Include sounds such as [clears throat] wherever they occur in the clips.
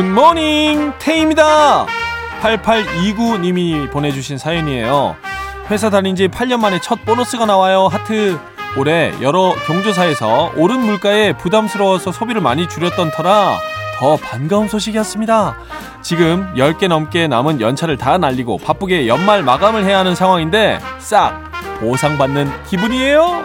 굿모닝 태입니다. 8829님이 보내주신 사연이에요. 회사 다닌 지 8년 만에 첫 보너스가 나와요. 하트. 올해 여러 경조사에서 오른 물가에 부담스러워서 소비를 많이 줄였던 터라 더 반가운 소식이었습니다. 지금 10개 넘게 남은 연차를 다 날리고 바쁘게 연말 마감을 해야 하는 상황인데 싹 보상받는 기분이에요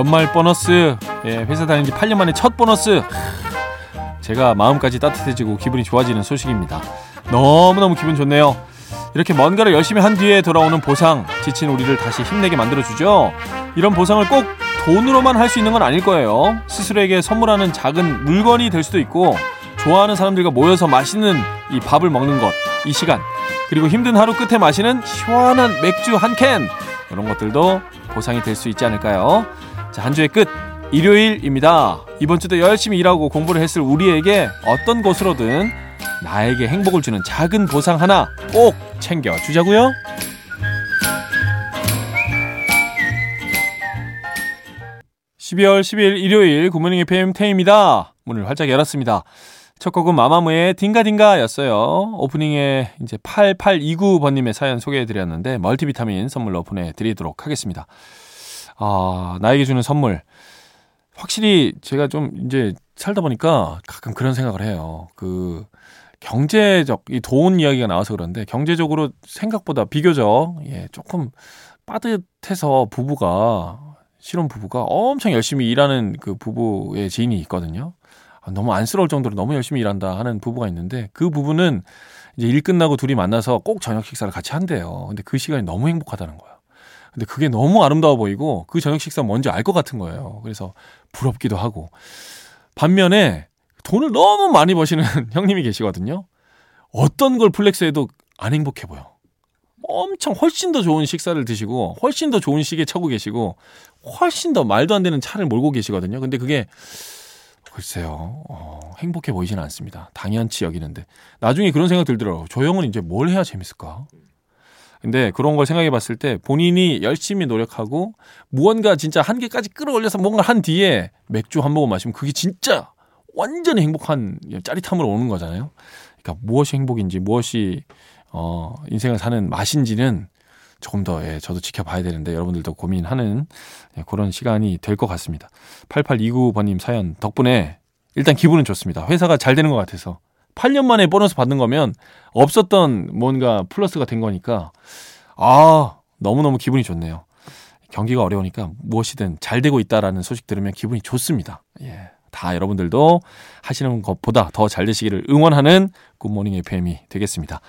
연말 보너스. 예, 회사 다닌 지 8년 만에 첫 보너스. 제가 마음까지 따뜻해지고 기분이 좋아지는 소식입니다. 너무너무 기분 좋네요. 이렇게 뭔가를 열심히 한 뒤에 돌아오는 보상 지친 우리를 다시 힘내게 만들어주죠. 이런 보상을 꼭 돈으로만 할 수 있는 건 아닐 거예요. 스스로에게 선물하는 작은 물건이 될 수도 있고 좋아하는 사람들과 모여서 맛있는 이 밥을 먹는 것 이 시간. 그리고 힘든 하루 끝에 마시는 시원한 맥주 한 캔. 이런 것들도 보상이 될 수 있지 않을까요? 자, 한 주의 끝. 일요일입니다. 이번 주도 열심히 일하고 공부를 했을 우리에게 어떤 곳으로든 나에게 행복을 주는 작은 보상 하나 꼭 챙겨주자고요. 12월 10일 일요일 굿모닝 FM 태입니다. 문을 활짝 열었습니다. 첫 곡은 마마무의 딩가딩가였어요. 오프닝에 이제 8829번님의 사연 소개해드렸는데 멀티비타민 선물로 보내드리도록 하겠습니다. 아, 나에게 주는 선물. 확실히 제가 좀 이제 살다 보니까 가끔 그런 생각을 해요. 그 경제적 이 돈 이야기가 나와서 그런데 경제적으로 생각보다 비교적 예, 조금 빠듯해서 부부가 실혼 부부가 엄청 열심히 일하는 그 부부의 지인이 있거든요. 아, 너무 안쓰러울 정도로 너무 열심히 일한다 하는 부부가 있는데 그 부부는 이제 일 끝나고 둘이 만나서 꼭 저녁 식사를 같이 한대요. 근데 그 시간이 너무 행복하다는 거예요. 근데 그게 너무 아름다워 보이고 그 저녁 식사 뭔지 알 것 같은 거예요. 그래서 부럽기도 하고. 반면에 돈을 너무 많이 버시는 [laughs] 형님이 계시거든요. 어떤 걸 플렉스해도 안 행복해 보여. 엄청 훨씬 더 좋은 식사를 드시고 훨씬 더 좋은 시계 차고 계시고 훨씬 더 말도 안 되는 차를 몰고 계시거든요. 근데 그게 글쎄요, 어, 행복해 보이지는 않습니다. 당연치 여기는데 나중에 그런 생각 들더라고요. 저 형은 이제 뭘 해야 재밌을까? 근데 그런 걸 생각해 봤을 때 본인이 열심히 노력하고 무언가 진짜 한계까지 끌어올려서 뭔가 한 뒤에 맥주 한 모금 마시면 그게 진짜 완전히 행복한 짜릿함으로 오는 거잖아요. 그러니까 무엇이 행복인지 무엇이 어 인생을 사는 맛인지는 조금 더 예, 저도 지켜봐야 되는데 여러분들도 고민하는 예, 그런 시간이 될 것 같습니다. 8829번님 사연 덕분에 일단 기분은 좋습니다. 회사가 잘 되는 것 같아서 8년 만에 보너스 받는 거면 없었던 뭔가 플러스가 된 거니까 아 너무너무 기분이 좋네요. 경기가 어려우니까 무엇이든 잘 되고 있다라는 소식 들으면 기분이 좋습니다. 예. 다 여러분들도 하시는 것보다 더 잘 되시기를 응원하는 굿모닝 FM이 되겠습니다.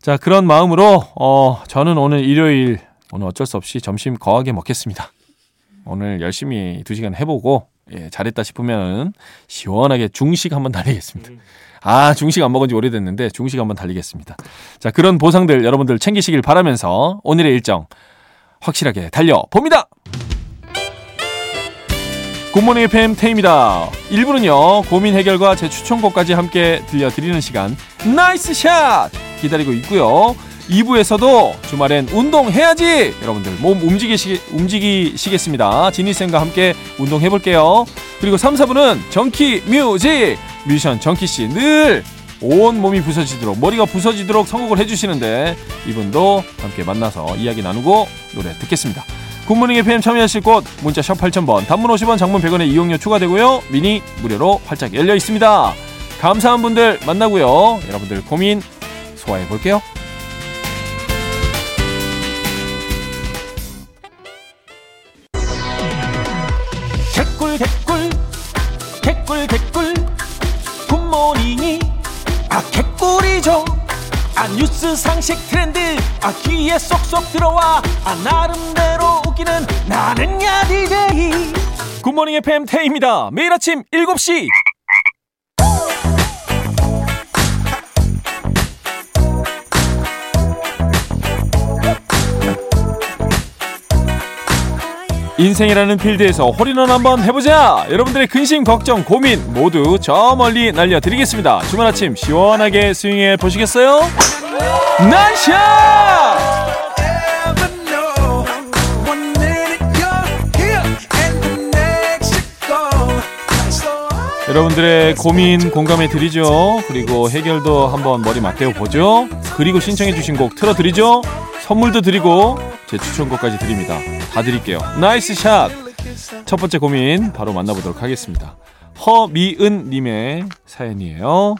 자, 그런 마음으로, 어, 저는 오늘 일요일, 오늘 어쩔 수 없이 점심 거하게 먹겠습니다. 오늘 열심히 두 시간 해보고, 예, 잘했다 싶으면 시원하게 중식 한번 달리겠습니다. 아, 중식 안 먹은 지 오래됐는데 중식 한번 달리겠습니다. 자, 그런 보상들 여러분들 챙기시길 바라면서 오늘의 일정 확실하게 달려봅니다! 굿모닝 FM 테이입니다. 1부는요, 고민 해결과 제 추천곡까지 함께 들려드리는 시간, nice shot! 기다리고 있고요. 2부에서도 주말엔 운동해야지! 여러분들 몸 움직이시, 움직이시겠습니다. 지니쌤과 함께 운동해볼게요. 그리고 3, 4부는 정키 뮤직! 뮤지션 정키씨 늘 온 몸이 부서지도록 머리가 부서지도록 선곡을 해주시는데 이분도 함께 만나서 이야기 나누고 노래 듣겠습니다. 굿모닝 FM 참여하실 곳 문자 샵 8000번 단문 50원 장문 100원의 이용료 추가되고요. 미니 무료로 활짝 열려 있습니다. 감사한 분들 만나고요. 여러분들 고민 소화해 볼게요. 아 뉴스 상식 트렌드 아 귀에 쏙쏙 들어와. 아 나름대로 웃기는 나는야 DJ 테이 굿모닝 FM 테이입니다. 매일 아침 7시. 인생이라는 필드에서 홀인원 한번 해보자. 여러분들의 근심 걱정 고민 모두 저 멀리 날려드리겠습니다. 주말 아침 시원하게 스윙해 보시겠어요? nice shot 여러분들의 고민 공감해 드리죠. 그리고 해결도 한번 머리 맞대어 보죠. 그리고 신청해 주신 곡 틀어 드리죠. 선물도 드리고 제 추천곡까지 드립니다. 다 드릴게요. nice shot. 첫 번째 고민 바로 만나보도록 하겠습니다. 허미은 님의 사연이에요.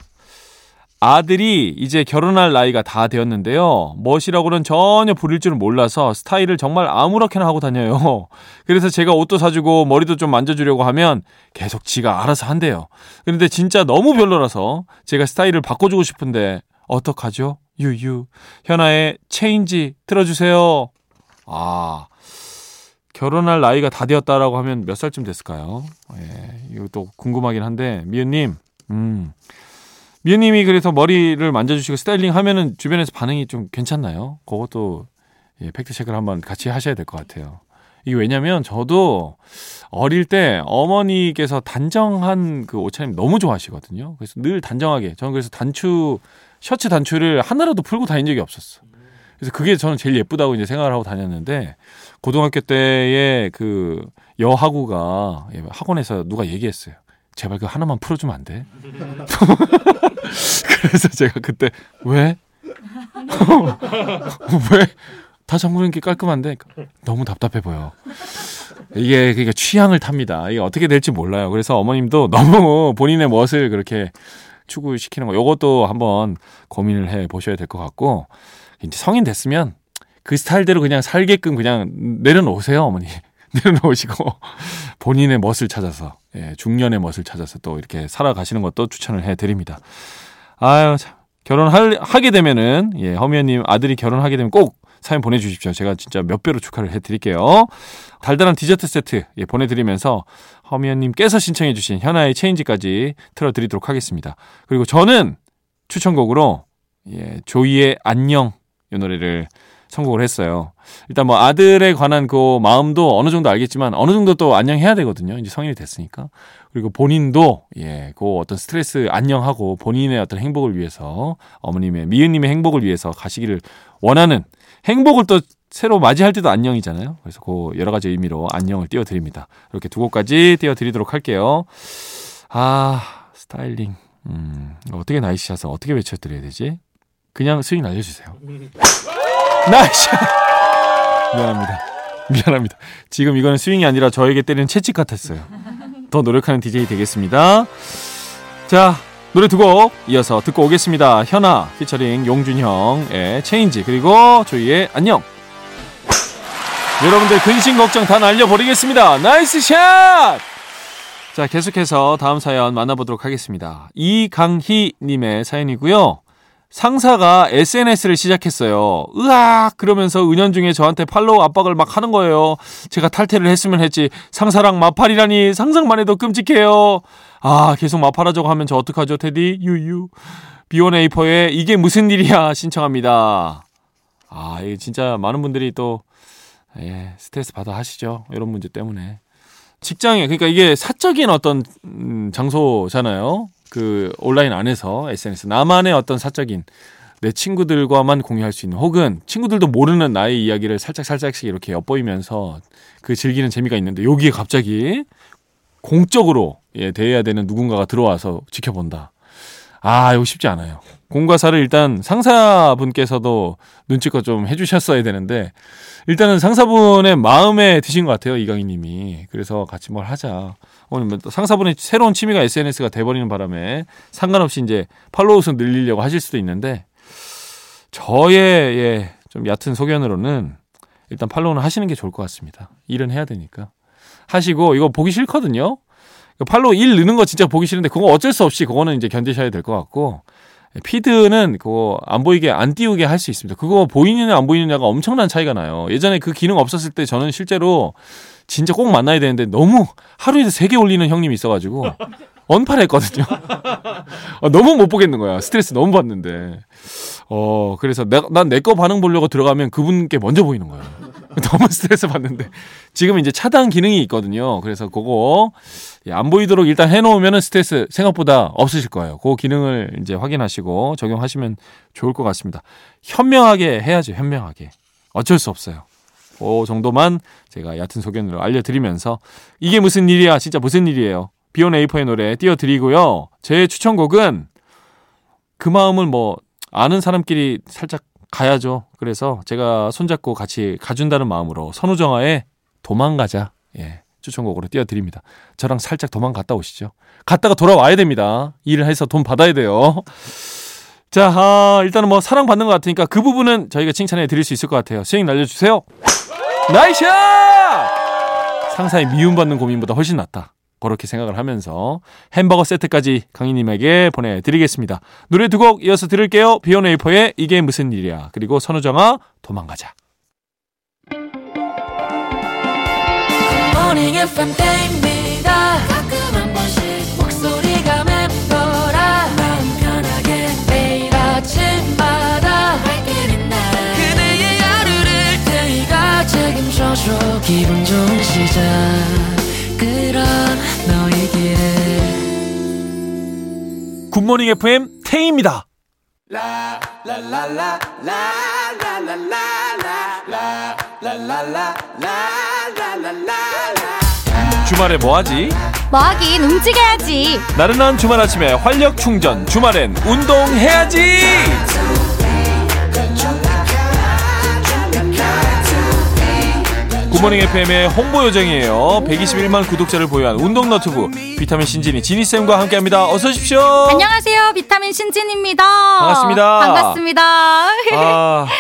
아들이 이제 결혼할 나이가 다 되었는데요. 멋이라고는 전혀 부릴 줄 몰라서 스타일을 정말 아무렇게나 하고 다녀요. [laughs] 그래서 제가 옷도 사주고 머리도 좀 만져주려고 하면 계속 지가 알아서 한대요. 그런데 진짜 너무 별로라서 제가 스타일을 바꿔주고 싶은데 어떡하죠? 유유. 현아의 체인지 틀어주세요. 아. 결혼할 나이가 다 되었다라고 하면 몇 살쯤 됐을까요? 예, 이것도 궁금하긴 한데, 미연님, 음. 미연님이 그래서 머리를 만져주시고 스타일링 하면은 주변에서 반응이 좀 괜찮나요? 그것도 예, 팩트 체크를 한번 같이 하셔야 될 것 같아요. 이게 왜냐면 저도 어릴 때 어머니께서 단정한 그 옷차림 너무 좋아하시거든요. 그래서 늘 단정하게. 저는 그래서 단추, 셔츠 단추를 하나라도 풀고 다닌 적이 없었어. 그래서 그게 저는 제일 예쁘다고 이제 생각을 하고 다녔는데 고등학교 때에 그 여하구가 예, 학원에서 누가 얘기했어요. 제발 그 하나만 풀어주면 안 돼? [laughs] 그래서 제가 그때 왜? 왜? 다 잠그는 게 깔끔한데 너무 답답해 보여. 이게 그러니까 취향을 탑니다. 이게 어떻게 될지 몰라요. 그래서 어머님도 너무 본인의 멋을 그렇게 추구시키는 거 요것도 한번 고민을 해 보셔야 될 것 같고 이제 성인 됐으면 그 스타일대로 그냥 살게끔 그냥 내려놓으세요, 어머니. [laughs] 내려놓으시고 본인의 멋을 찾아서 예, 중년의 멋을 찾아서 또 이렇게 살아가시는 것도 추천을 해드립니다. 아유 참 결혼할 하게 되면은 예, 허미연님 아들이 결혼하게 되면 꼭 사연 보내주십시오. 제가 진짜 몇 배로 축하를 해드릴게요. 달달한 디저트 세트 예, 보내드리면서 허미연님께서 신청해주신 현아의 체인지까지 틀어드리도록 하겠습니다. 그리고 저는 추천곡으로 예, 조이의 안녕 이 노래를 선곡을 했어요. 일단 뭐 아들에 관한 그 마음도 어느 정도 알겠지만 어느 정도 또 안녕해야 되거든요. 이제 성인이 됐으니까. 그리고 본인도 예, 그 어떤 스트레스 안녕하고 본인의 어떤 행복을 위해서 어머님의 미은님의 행복을 위해서 가시기를 원하는 행복을 또 새로 맞이할 때도 안녕이잖아요. 그래서 그 여러 가지 의미로 안녕을 띄워드립니다. 이렇게 두 곡까지 띄워드리도록 할게요. 아 스타일링 음, 어떻게 나이시셔서 어떻게 외쳐드려야 되지? 그냥 스윙 알려주세요. [laughs] nice! 미안합니다. 미안합니다. 지금 이거는 스윙이 아니라 저에게 때리는 채찍 같았어요. 더 노력하는 DJ 되겠습니다. 자, 노래 두 곡 이어서 듣고 오겠습니다. 현아 피처링 용준형의 Change 그리고 조이의 안녕. 여러분들 근심 걱정 다 날려버리겠습니다. nice shot! 자, 계속해서 다음 사연 만나보도록 하겠습니다. 이강희 님의 사연이고요. 상사가 SNS를 시작했어요. 으악! 그러면서 은연중에 저한테 팔로우 압박을 막 하는 거예요. 제가 탈퇴를 했으면 했지. 상사랑 마팔이라니 상상만 해도 끔찍해요. 아, 계속 마팔하자고 하면 저 어떡하죠, 테디? 유유. 비오네이퍼의 이게 무슨 일이야 신청합니다. 아, 이게 진짜 많은 분들이 또, 예, 스트레스 받아 하시죠. 이런 문제 때문에. 직장에, 그러니까 이게 사적인 어떤, 음, 장소잖아요. 그 온라인 안에서 SNS 나만의 어떤 사적인 내 친구들과만 공유할 수 있는 혹은 친구들도 모르는 나의 이야기를 살짝 살짝씩 이렇게 엿보이면서 그 즐기는 재미가 있는데 여기에 갑자기 공적으로 예, 대해야 되는 누군가가 들어와서 지켜본다. 아, 이거 쉽지 않아요. 공과사를 일단 상사분께서도 눈치껏 좀 해주셨어야 되는데 일단은 상사분의 마음에 드신 것 같아요 이강희님이 그래서 같이 뭘 하자 오늘 뭐 상사분의 새로운 취미가 SNS가 돼버리는 바람에 상관없이 이제 팔로우 수 늘리려고 하실 수도 있는데 저의 예, 좀 얕은 소견으로는 일단 팔로우는 하시는 게 좋을 것 같습니다. 일은 해야 되니까 하시고 이거 보기 싫거든요. 팔로우 일 느는 거 진짜 보기 싫은데 그거 어쩔 수 없이 그거는 이제 견디셔야 될 것 같고 피드는 그거 안 보이게 안 띄우게 할 수 있습니다. 그거 보이느냐 안 보이느냐가 엄청난 차이가 나요. 예전에 그 기능 없었을 때 저는 실제로 진짜 꼭 만나야 되는데 너무 하루에도 세개 올리는 형님이 있어가지고 [laughs] 언팔했거든요. [laughs] 어, 너무 못 보겠는 거야. 스트레스 너무 받는데. 어 그래서 난 내 거 반응 보려고 들어가면 그분께 먼저 보이는 거예요. [laughs] 너무 스트레스 받는데 지금 이제 차단 기능이 있거든요. 그래서 그거 예, 안 보이도록 일단 해놓으면 스트레스 생각보다 없으실 거예요. 그 기능을 이제 확인하시고 적용하시면 좋을 것 같습니다. 현명하게 해야죠. 현명하게 어쩔 수 없어요. 그 정도만 제가 얕은 소견으로 알려드리면서 이게 무슨 일이야? 진짜 무슨 일이에요? 비온 에이퍼의 노래 띄워드리고요. 제 추천곡은 그 마음을 뭐 아는 사람끼리 살짝 가야죠. 그래서 제가 손잡고 같이 가준다는 마음으로 선우정아의 도망가자. 예. 추천곡으로 띄워드립니다. 저랑 살짝 도망갔다 오시죠. 갔다가 돌아와야 됩니다. 일을 해서 돈 받아야 돼요. 자, 아, 일단은 뭐 사랑받는 것 같으니까 그 부분은 저희가 칭찬해 드릴 수 있을 것 같아요. 스윙 날려주세요. 나이샷! 상사의 미움받는 고민보다 훨씬 낫다. 그렇게 생각을 하면서 햄버거 세트까지 강희님에게 보내드리겠습니다. 노래 두 곡 이어서 들을게요. 비오네이퍼의 이게 무슨 일이야. 그리고 선우정아 도망가자. morning 굿모닝 FM 태희입니다. 주말에 뭐하지? 뭐하긴 움직여야지. 나른한 주말 아침에 활력 충전 주말엔 운동해야지 굿모닝 FM의 홍보 요정이에요 121만 구독자를 보유한 운동 너트브 비타민 신진이 지니 쌤과 함께합니다 어서 오십시오 안녕하세요. 비타민 신진입니다. 반갑습니다. 반갑습니다. 아, 오, [laughs]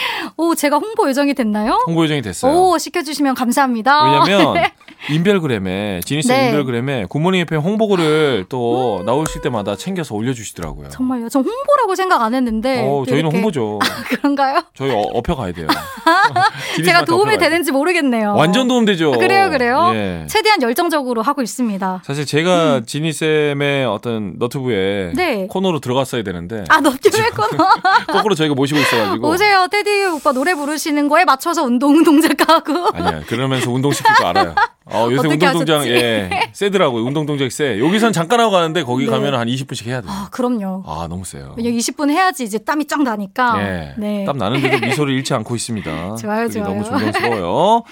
제가 홍보 요정이 됐나요? 홍보 요정이 됐어요 오, 시켜주시면 감사합니다. 왜냐면 [laughs] 인별그램에 지니쌤 네. 인별그램에 굿모닝 FM 홍보글을 또 나오실 때마다 챙겨서 올려주시더라고요 정말요. 전 홍보라고 생각 안 했는데. 어, 또 저희는 이렇게- 홍보죠 [laughs] 그런가요? 저희 어, 업혀가야 돼요 [laughs] 제가 도움이. 되는지 모르겠네요. 완전 도움되죠. 아, 그래요, 그래요? 예. 최대한 열정적으로 하고 있습니다. 사실 제가 지니쌤의 어떤 너튜브에 네. 코너로 들어갔어야 되는데 아, 너튜브했구나. 거꾸로 저희가 모시고 있어가지고 오세요. 테디 오빠 노래 부르시는 거에 맞춰서 운동 동작 하고. 아니야 그러면서 운동 시킬 거 알아요. 어, 요새 운동 동작? 예 세더라고요. 운동 동작 세. 여기선 잠깐 하고 가는데 거기 네. 가면 한 20분씩 해야 돼요. 아, 그럼요. 아 너무 세요. 왜냐 20분 해야지 이제 땀이 쫙 나니까. 예. 네. 땀 나는데도 미소를 잃지 않고 있습니다. [laughs] 좋아요, 좋아요. 너무 존경스러워요.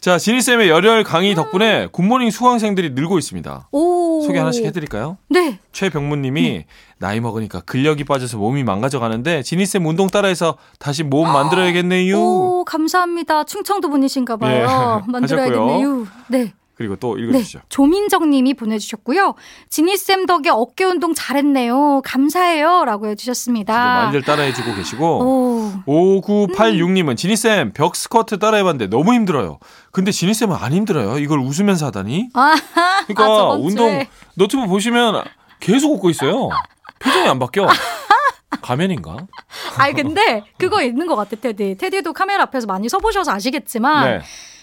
자, 지니쌤의 열혈 강의 덕분에 굿모닝 수강생들이 늘고 있습니다. 오. 소개 하나씩 해드릴까요? 네. 최병무님이 나이 먹으니까 근력이 빠져서 몸이 망가져가는데 지니쌤 운동 따라해서 다시 몸 만들어야겠네요. 오, 감사합니다. 충청도 분이신가 봐요. 예, [laughs] 만들어야겠네요. 네. 그리고 또 네. 읽어주시죠. 조민정 님이 보내주셨고요. 지니쌤 덕에 어깨 운동 잘했네요. 감사해요. 라고 해주셨습니다. 많이들 따라해주고 계시고 오. 5986님은 지니쌤 벽 스쿼트 따라해봤는데 너무 힘들어요. 근데 지니쌤은 안 힘들어요. 이걸 웃으면서 하다니. 아, 그러니까 아, 운동. 너튜브 보시면 계속 웃고 있어요. 표정이 안 바뀌어. 가면인가? 아니, 근데 그거 있는 것 같아, 테디. 테디도 카메라 앞에서 많이 서보셔서 아시겠지만. 네.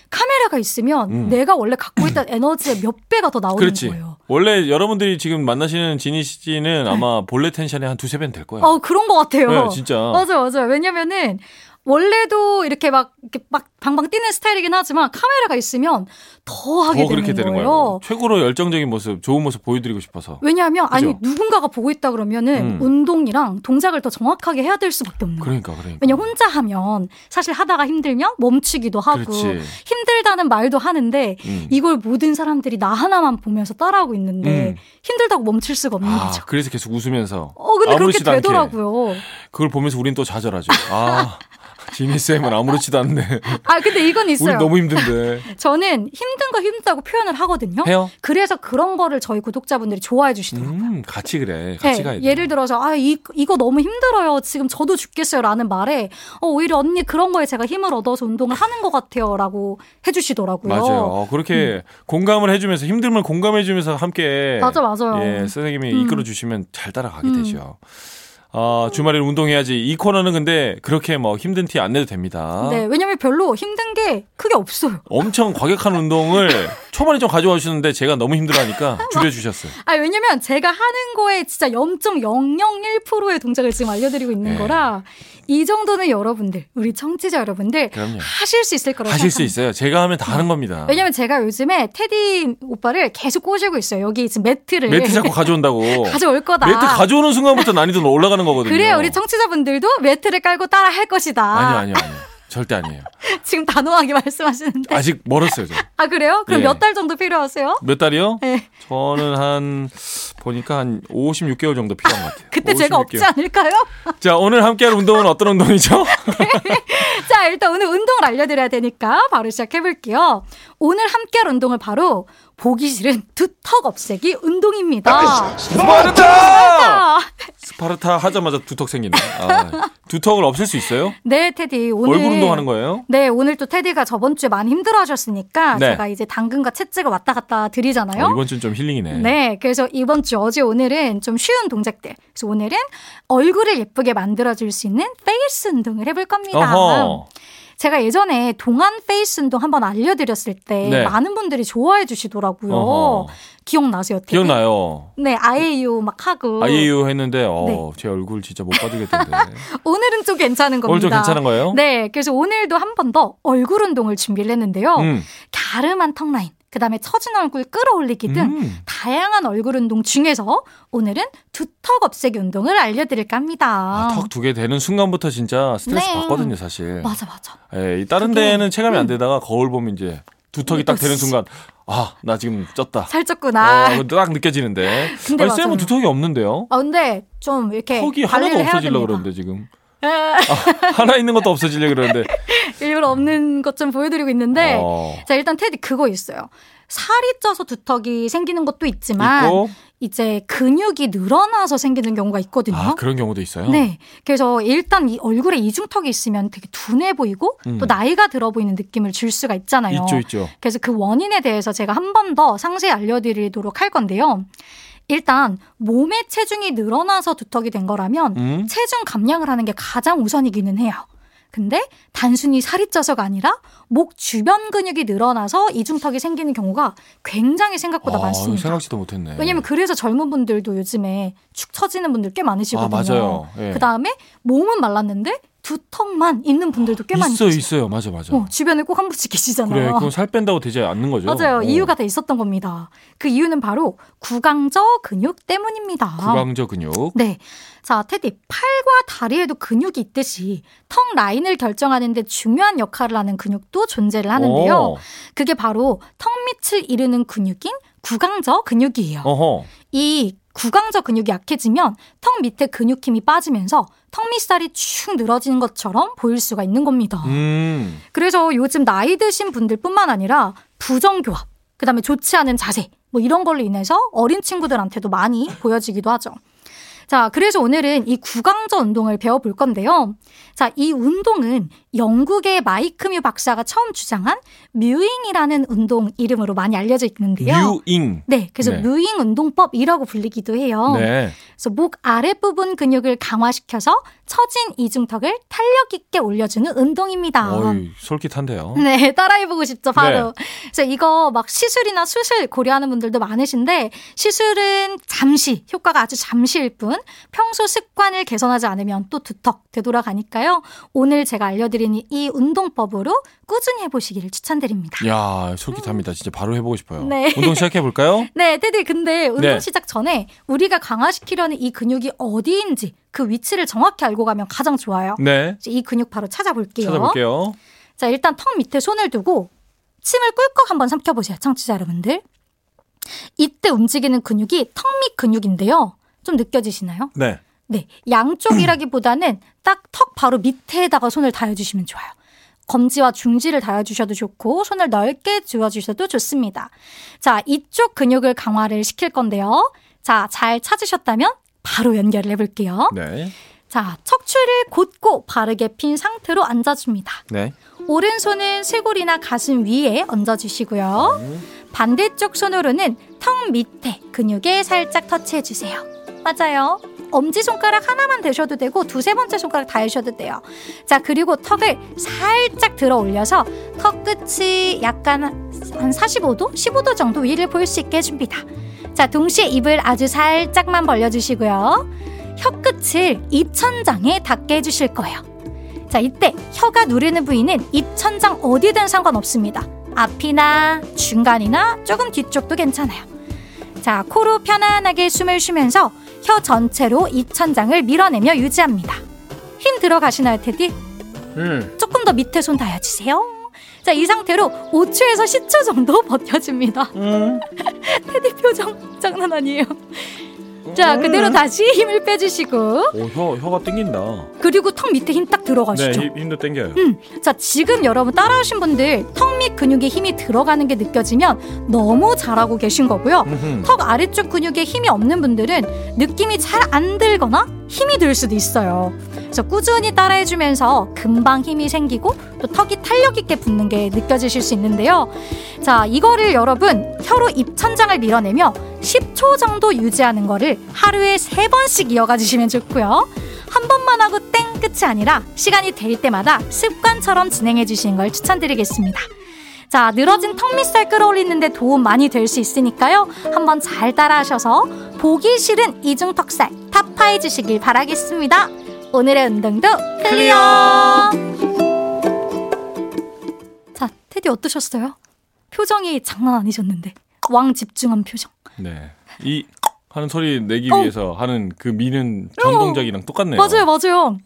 카메라가 있으면 음. 내가 원래 갖고 있던 [clears throat] 에너지의 몇 배가 더 나오는 그렇지. 거예요. 원래 여러분들이 지금 만나시는 지니 씨는 아마 본래 텐션의 한 두세 배는 될 거예요. 어, 그런 것 같아요. 네, 진짜. 맞아요, 맞아요. 왜냐면은, 원래도 이렇게 막, 이렇게 막 방방 뛰는 스타일이긴 하지만 카메라가 있으면 더 하게 더 그렇게 되는 거예요. 최고로 열정적인 모습, 좋은 모습 보여드리고 싶어서. 왜냐하면 아니 그죠? 누군가가 보고 있다 그러면은 음. 운동이랑 동작을 더 정확하게 해야 될 수밖에 없는 거예요. 그러니까, 그러니까. 왜냐 혼자 하면 사실 하다가 힘들면 멈추기도 하고 그렇지. 힘들다는 말도 하는데 음. 이걸 모든 사람들이 나 하나만 보면서 따라하고 있는데 음. 힘들다고 멈출 수가 없는 아, 거죠. 그래서 계속 웃으면서. 어 근데 그렇게 아무렇지도 않게. 되더라고요. 그걸 보면서 우린 또 좌절하죠. 아, [laughs] 지니 쌤은 아무렇지도 않네. 아 근데 이건 우리 있어요. 너무 힘든데. [laughs] 저는 힘든 거 힘들다고 표현을 하거든요. 해요? 그래서 그런 거를 저희 구독자분들이 좋아해 주시더라고요. 음, 같이 그래. 같이 네, 가야 돼. 예를 들어서 아 이, 이거 너무 힘들어요. 지금 저도 죽겠어요라는 말에 어, 오히려 언니 그런 거에 제가 힘을 얻어서 운동을 하는 것 같아요라고 해주시더라고요. 맞아요. 어, 그렇게 공감을 해주면서 힘듦을 공감해주면서 함께 음. 맞아, 맞아요. 예, 선생님이 음. 이끌어 주시면 잘 따라가게 음. 되죠. 아, 주말에 운동해야지. 이 코너는 근데 그렇게 뭐 힘든 티 안 내도 됩니다. 네, 왜냐면 별로 힘든 게 크게 없어요. 엄청 과격한 운동을 초반에 좀 가져와 주셨는데 제가 너무 힘들어하니까 줄여주셨어요. [laughs] 아, 왜냐면 제가 하는 거에 진짜 0.001%의 동작을 지금 알려드리고 있는 네. 거라 이 정도는 여러분들, 우리 청취자 여러분들 그럼요. 하실 수 있을 거라고 하실 수 생각합니다. 있어요. 제가 하면 다 하는 겁니다. 왜냐면 제가 요즘에 테디 오빠를 계속 꼬시고 있어요. 여기 지금 매트를 매트 자꾸 가져온다고. [laughs] 가져올 거다. 매트 가져오는 순간부터 난이도 올라가 는 거거든요. 그래 우리 청취자분들도 매트를 깔고 따라 할 것이다. 아니요, 아니요, 아니요. 절대 아니에요. [laughs] 지금 단호하게 말씀하시는데. 아직 멀었어요, 저. 아 그래요? 그럼 예. 몇달 정도 필요하세요? 몇 달이요? 네. 저는 한 보니까 한 56개월 정도 필요한 것 같아요. 그때 제가 56개월. 없지 않을까요? [laughs] 자, 오늘 함께할 운동은 어떤 운동이죠? [laughs] 자, 일단 오늘 운동을 알려드려야 되니까 바로 시작해볼게요. 오늘 함께할 운동을 바로 보기 싫은 두턱 없애기 운동입니다. 스파르타! 아, 스파르타 하자마자 두턱 생기네. 아, 두턱을 없앨 수 있어요? 네, 테디. 오늘. 얼굴 운동하는 거예요? 네, 오늘 또 테디가 저번 주에 많이 힘들어 하셨으니까 네. 제가 이제 당근과 채찍을 왔다 갔다 드리잖아요. 어, 이번 주는 좀 힐링이네. 네, 그래서 이번 주 어제 오늘은 좀 쉬운 동작들. 그래서 오늘은 얼굴을 예쁘게 만들어줄 수 있는 face 운동을 해볼 겁니다. 어허. 제가 예전에 동안 face 운동 한번 알려드렸을 때 네. 많은 분들이 좋아해 주시더라고요. 어허. 기억나세요? 되게? 기억나요? 네, 아이유 막 하고. 아이유 했는데, 어, 네. 제 얼굴 진짜 못 봐주겠던데. [laughs] 오늘은 좀 괜찮은 겁니다. 오늘 좀 괜찮은 거예요? 네, 그래서 오늘도 한 번 더 얼굴 운동을 준비를 했는데요. 음. 갸름한 턱 라인, 그 다음에 처진 얼굴 끌어올리기 등 음. 다양한 얼굴 운동 중에서 오늘은 두턱 없애기 운동을 알려드릴까 합니다. 아, 턱두 개 되는 순간부터 진짜 스트레스 네. 받거든요, 사실. 맞아, 맞아. 예, 이 다른 그게- 데는 체감이 안 되다가 거울 보면 이제 두 턱이 딱 되는 순간, 아, 나 지금 쪘다. 살쪘구나. 어, 딱 느껴지는데. 근데 쌤은 맞아요. 두 턱이 없는데요? 아, 근데 좀 이렇게 턱이 하나도 없어지려고 됩니다. 그러는데, 지금. 에, 아, 하나 있는 것도 없어지려고 그러는데. [laughs] 일부러 없는 것 좀 보여드리고 있는데 어, 자 일단 테디 그거 있어요. 살이 쪄서 두턱이 생기는 것도 있지만 있고. 이제 근육이 늘어나서 생기는 경우가 있거든요. 아, 그런 경우도 있어요? 네. 그래서 일단 이 얼굴에 이중턱이 있으면 되게 둔해 보이고 음. 또 나이가 들어 보이는 느낌을 줄 수가 있잖아요. 있죠, 있죠. 그래서 그 원인에 대해서 제가 한 번 더 상세히 알려드리도록 할 건데요. 일단 몸의 체중이 늘어나서 두턱이 된 거라면 음? 체중 감량을 하는 게 가장 우선이기는 해요. 근데 단순히 살이 쪄서가 아니라 목 주변 근육이 늘어나서 이중턱이 생기는 경우가 굉장히 생각보다 아, 많습니다. 생각지도 못했네. 왜냐면 그래서 젊은 분들도 요즘에 축 처지는 분들 꽤 많으시거든요. 아, 맞아요. 예. 그 다음에 몸은 말랐는데 두턱만 있는 분들도 꽤 많이 있어요. 있어요. 맞아, 맞아. 어, 주변에 꼭 한 분씩 계시잖아요. 그래, 그건 살 뺀다고 되지 않는 거죠? 맞아요. 어. 이유가 다 있었던 겁니다. 그 이유는 바로 구강저 근육 때문입니다. 구강저 근육. 네. 자, 테디, 팔과 다리에도 근육이 있듯이 턱 라인을 결정하는데 중요한 역할을 하는 근육도 존재를 하는데요. 어. 그게 바로 턱 밑을 이루는 근육인 구강저 근육이에요. 어허. 이 구강저 근육이 약해지면 턱 밑에 근육 힘이 빠지면서 턱 밑살이 축 늘어지는 것처럼 보일 수가 있는 겁니다. 음. 그래서 요즘 나이 드신 분들뿐만 아니라 부정교합, 그다음에 좋지 않은 자세, 뭐 이런 걸로 인해서 어린 친구들한테도 많이 보여지기도 하죠. 자, 그래서 오늘은 이 구강저 운동을 배워볼 건데요. 자, 이 운동은 영국의 마이크 뮤 박사가 처음 주장한 뮤잉이라는 운동 이름으로 많이 알려져 있는데요. 뮤잉. 네, 그래서 네. 뮤잉 운동법이라고 불리기도 해요. 네. 그래서 목 아랫부분 근육을 강화시켜서 처진 이중턱을 탄력 있게 올려주는 운동입니다. 어이, 솔깃한데요. [laughs] 네, 따라해보고 싶죠, 바로. 그래서 이거 막 시술이나 수술 고려하는 분들도 많으신데, 시술은 잠시, 효과가 아주 잠시일 뿐, 평소 습관을 개선하지 않으면 또 두턱 되돌아가니까요. 오늘 제가 알려드린 이 운동법으로 꾸준히 해보시기를 추천드립니다. 야, 솔깃합니다. 진짜 바로 해보고 싶어요. 네. 운동 시작해 볼까요? [laughs] 네, 테디, 근데 운동 네. 시작 전에 우리가 강화시키려는 이 근육이 어디인지 그 위치를 정확히 알고 가면 가장 좋아요. 네. 이 근육 바로 찾아볼게요. 찾아볼게요. 자, 일단 턱 밑에 손을 두고 침을 꿀꺽 한번 삼켜보세요, 청취자 여러분들. 이때 움직이는 근육이 턱 밑 근육인데요. 좀 느껴지시나요? 네. 네. 양쪽이라기보다는 딱 턱 바로 밑에다가 손을 닿아주시면 좋아요. 검지와 중지를 닿아주셔도 좋고, 손을 넓게 쥐어주셔도 좋습니다. 자, 이쪽 근육을 강화를 시킬 건데요. 자, 잘 찾으셨다면 바로 연결을 해볼게요. 네. 자, 척추를 곧고 바르게 핀 상태로 앉아줍니다. 네. 오른손은 쇄골이나 가슴 위에 얹어주시고요. 반대쪽 손으로는 턱 밑에 근육에 살짝 터치해주세요. 맞아요. 엄지손가락 하나만 대셔도 되고 두세 번째 손가락 다 하셔도 돼요. 자, 그리고 턱을 살짝 들어 올려서 턱 끝이 약간 한 45도? 15도 정도 위를 볼 수 있게 해줍니다. 자, 동시에 입을 아주 살짝만 벌려주시고요. 혀 끝을 입천장에 닿게 해주실 거예요. 자, 이때 혀가 누르는 부위는 입천장 어디든 상관없습니다. 앞이나 중간이나 조금 뒤쪽도 괜찮아요. 자, 코로 편안하게 숨을 쉬면서 혀 전체로 입천장을 밀어내며 유지합니다. 힘 들어가시나요, 테디? 음. 조금 더 밑에 손 닿아주세요. 자, 이 상태로 5초에서 10초 정도 [laughs] 버텨줍니다. 음. [laughs] 테디 표정 장난 아니에요. 자, 그대로 다시 [laughs] 힘을 빼주시고, 오, 혀, 혀가 땡긴다. 그리고 턱 밑에 힘 딱 들어가시죠. 네, 힘, 힘도 땡겨요. 음, 자, 지금 여러분 따라하신 분들 턱 밑 근육에 힘이 들어가는 게 느껴지면 너무 잘하고 계신 거고요. 음흠. 턱 아래쪽 근육에 힘이 없는 분들은 느낌이 잘 안 들거나 힘이 들 수도 있어요. 그래서 꾸준히 따라해주면서 금방 힘이 생기고 또 턱이 탄력 있게 붙는 게 느껴지실 수 있는데요. 자, 이거를 여러분 혀로 입천장을 밀어내며 10초 정도 유지하는 거를 하루에 3번씩 이어가 주시면 좋고요. 한 번만 하고 땡 끝이 아니라 시간이 될 때마다 습관처럼 진행해 주시는 걸 추천드리겠습니다. 자, 늘어진 턱 밑살 끌어올리는데 도움 많이 될 수 있으니까요. 한번 잘 따라하셔서 보기 싫은 이중 턱살 타파해 주시길 바라겠습니다. 오늘의 운동도 clear! 자, 테디 어떠셨어요? 표정이 장난 아니셨는데. 왕 집중한 표정. 네. 이 하는 소리 내기 어. 위해서 하는 그 미는 전 동작이랑 똑같네요. 맞아요, 맞아요.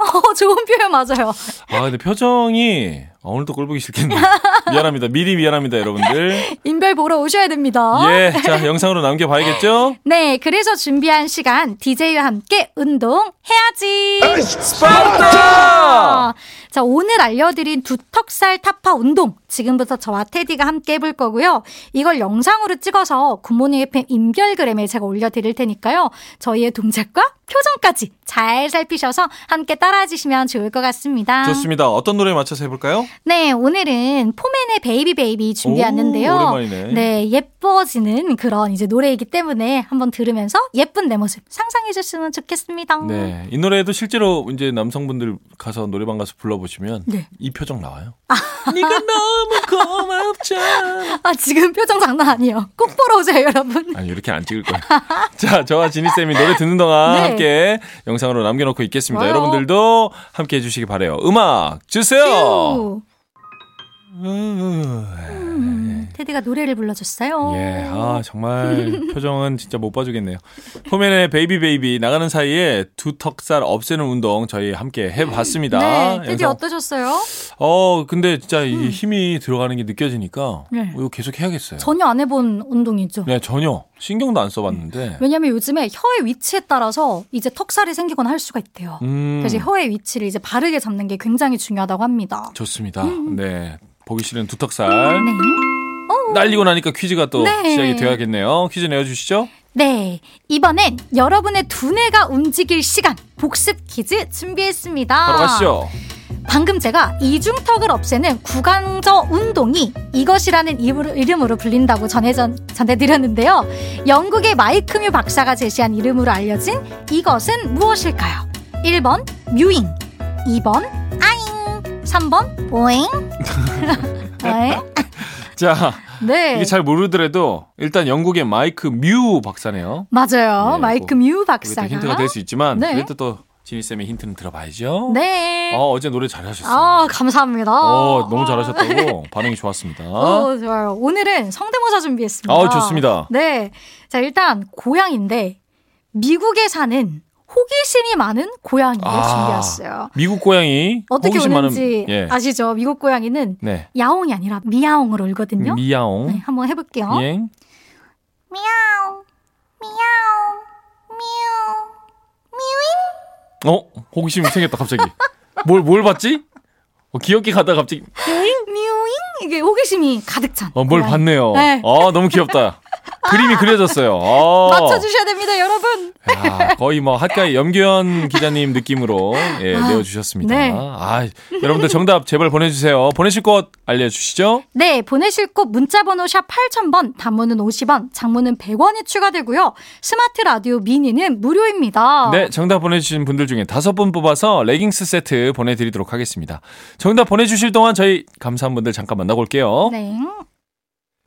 어, 좋은 표현 맞아요. 아, 근데 표정이 아, 오늘도 꼴 보기 싫겠네. [laughs] 미안합니다. 미리 미안합니다, 여러분들. 인별 보러 오셔야 됩니다. 예, 자 영상으로 남겨봐야겠죠? 네, 그래서 준비한 시간 DJ와 함께 운동 해야지. 스파르타! 자, 오늘 알려드린 두턱살 타파 운동 지금부터 저와 테디가 함께 해볼 거고요. 이걸 영상으로 찍어서 굿모닝 FM 인별그램에 제가 올려드릴 테니까요. 저희의 동작과 표정까지 잘 살피셔서 함께 따라해 주시면 좋을 것 같습니다. 좋습니다. 어떤 노래 맞춰서 해볼까요? 네, 오늘은 포맨의 Baby Baby 준비했는데요. 오. 네, 예뻐지는 그런 이제 노래이기 때문에 한번 들으면서 예쁜 내 모습 상상해 주시면 좋겠습니다. 네, 이 노래도 실제로 이제 남성분들 가서 노래방 가서 불러보시면 네. 이 표정 나와요. [laughs] 네가 너무 고맙잖아. [laughs] 아, 지금 표정 장난 아니에요. 꼭 보러 오세요, 여러분. 아니 이렇게 안 찍을 거예요. [laughs] 자, 저와 지니 쌤이 노래 듣는 동안 네. 함께 영상으로 남겨놓고 있겠습니다. 와요. 여러분들도 함께 해주시기 바래요. 음악 주세요. 오, 음, 음, 테디가 노래를 불러줬어요. 예, 아 정말 [laughs] 표정은 진짜 못 봐주겠네요. 포맨의 Baby Baby 나가는 사이에 두 턱살 없애는 운동 저희 함께 해봤습니다. 네, 테디 어떠셨어요? 어, 근데 진짜 이 힘이 들어가는 게 느껴지니까 네. 이거 계속 해야겠어요. 전혀 안 해본 운동이죠. 네, 전혀 신경도 안 써봤는데. 왜냐면 요즘에 혀의 위치에 따라서 이제 턱살이 생기거나 할 수가 있대요. 음, 그래서 혀의 위치를 이제 바르게 잡는 게 굉장히 중요하다고 합니다. 좋습니다. 네, 보기 싫은 두 턱살. 네. 날리고 나니까 퀴즈가 또 네. 시작이 되어야겠네요. 퀴즈 내어주시죠. 네. 이번엔 여러분의 두뇌가 움직일 시간 복습 퀴즈 준비했습니다. 바로 가시죠. 방금 제가 이중턱을 없애는 구강저 운동이 이것이라는 이름으로, 불린다고 전해, 전해드렸는데요. 영국의 마이크뮤 박사가 제시한 이름으로 알려진 이것은 무엇일까요? 1번 뮤잉, 2번 아잉, 3번 보잉. [laughs] 네. 자, 네. 이게 잘 모르더라도 일단 영국의 마이크 뮤 박사네요. 맞아요. 네, 마이크 뭐, 뮤 박사가. 힌트가 될 수 있지만 네. 그래도 또 지니 쌤의 힌트는 들어봐야죠. 네. 어, 어제 노래 잘하셨어요. 아, 감사합니다. 어, 너무 잘하셨다고 반응이 좋았습니다. 어, 좋아요. 오늘은 성대모사 준비했습니다. 아, 좋습니다. 네. 자, 일단 고양인데 미국에 사는 호기심이 많은 고양이를 아. 준비했어요. 미국 고양이 어떻게 호기심 많은 예. 아시죠? 미국 고양이는 네. 야옹이 아니라 미야옹으로 울거든요. 미야옹. 네, 한번 해볼게요. 예. 미야옹, 미야옹, 미우, 어? 호기심이 생겼다 갑자기. 뭘 뭘 봤지? 어, 귀엽게 가다가 갑자기 미우잉 이게 호기심이 가득 찬. 어, 뭘 고양이. 봤네요. 네. 아, 너무 귀엽다. 그림이 그려졌어요. 어. 맞춰주셔야 됩니다, 여러분. 야, 거의 뭐 핫가이 염기현 기자님 느낌으로 예, 내어주셨습니다. 네. 아, 여러분들 정답 제발 보내주세요. 보내실 곳 알려주시죠. 네, 보내실 곳 문자번호 샵 8000번, 단문은 50원, 장문은 100원이 추가되고요. 스마트 라디오 미니는 무료입니다. 네, 정답 보내주신 분들 중에 다섯 분 뽑아서 레깅스 세트 보내드리도록 하겠습니다. 정답 보내주실 동안 저희 감사한 분들 잠깐 만나고 올게요. 네.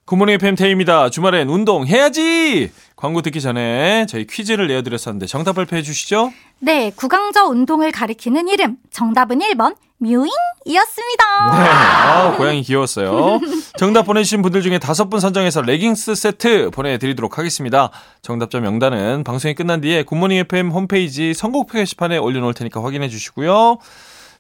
굿모닝 FM 테이입니다. 주말엔 운동해야지! 광고 듣기 전에 저희 퀴즈를 내어드렸었는데 정답 발표해 주시죠. 네, 구강저 운동을 가리키는 이름. 정답은 1번, mewing이었습니다. 네. 아, 고양이 귀여웠어요. 정답 보내주신 분들 중에 다섯 분 선정해서 레깅스 세트 보내드리도록 하겠습니다. 정답자 명단은 방송이 끝난 뒤에 굿모닝 FM 홈페이지 선곡표 게시판에 올려놓을 테니까 확인해 주시고요.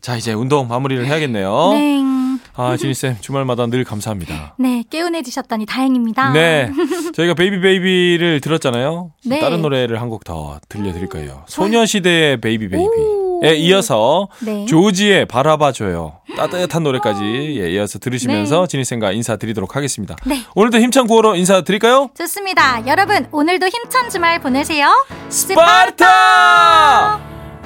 자, 이제 운동 마무리를 해야겠네요. 네. 아, [laughs] 지니쌤, 주말마다 늘 감사합니다. 네, 개운해지셨다니 다행입니다. 네. 저희가 Baby Baby를 들었잖아요. 네. 다른 노래를 한 곡 더 들려드릴 거예요. 소녀시대의 Baby 오. Baby에 이어서 네. 조지의 바라봐줘요. 따뜻한 노래까지 예, 이어서 들으시면서 네. 지니쌤과 인사드리도록 하겠습니다. 네. 오늘도 힘찬 구호로 인사드릴까요? 좋습니다. 여러분, 오늘도 힘찬 주말 보내세요. 스파르타!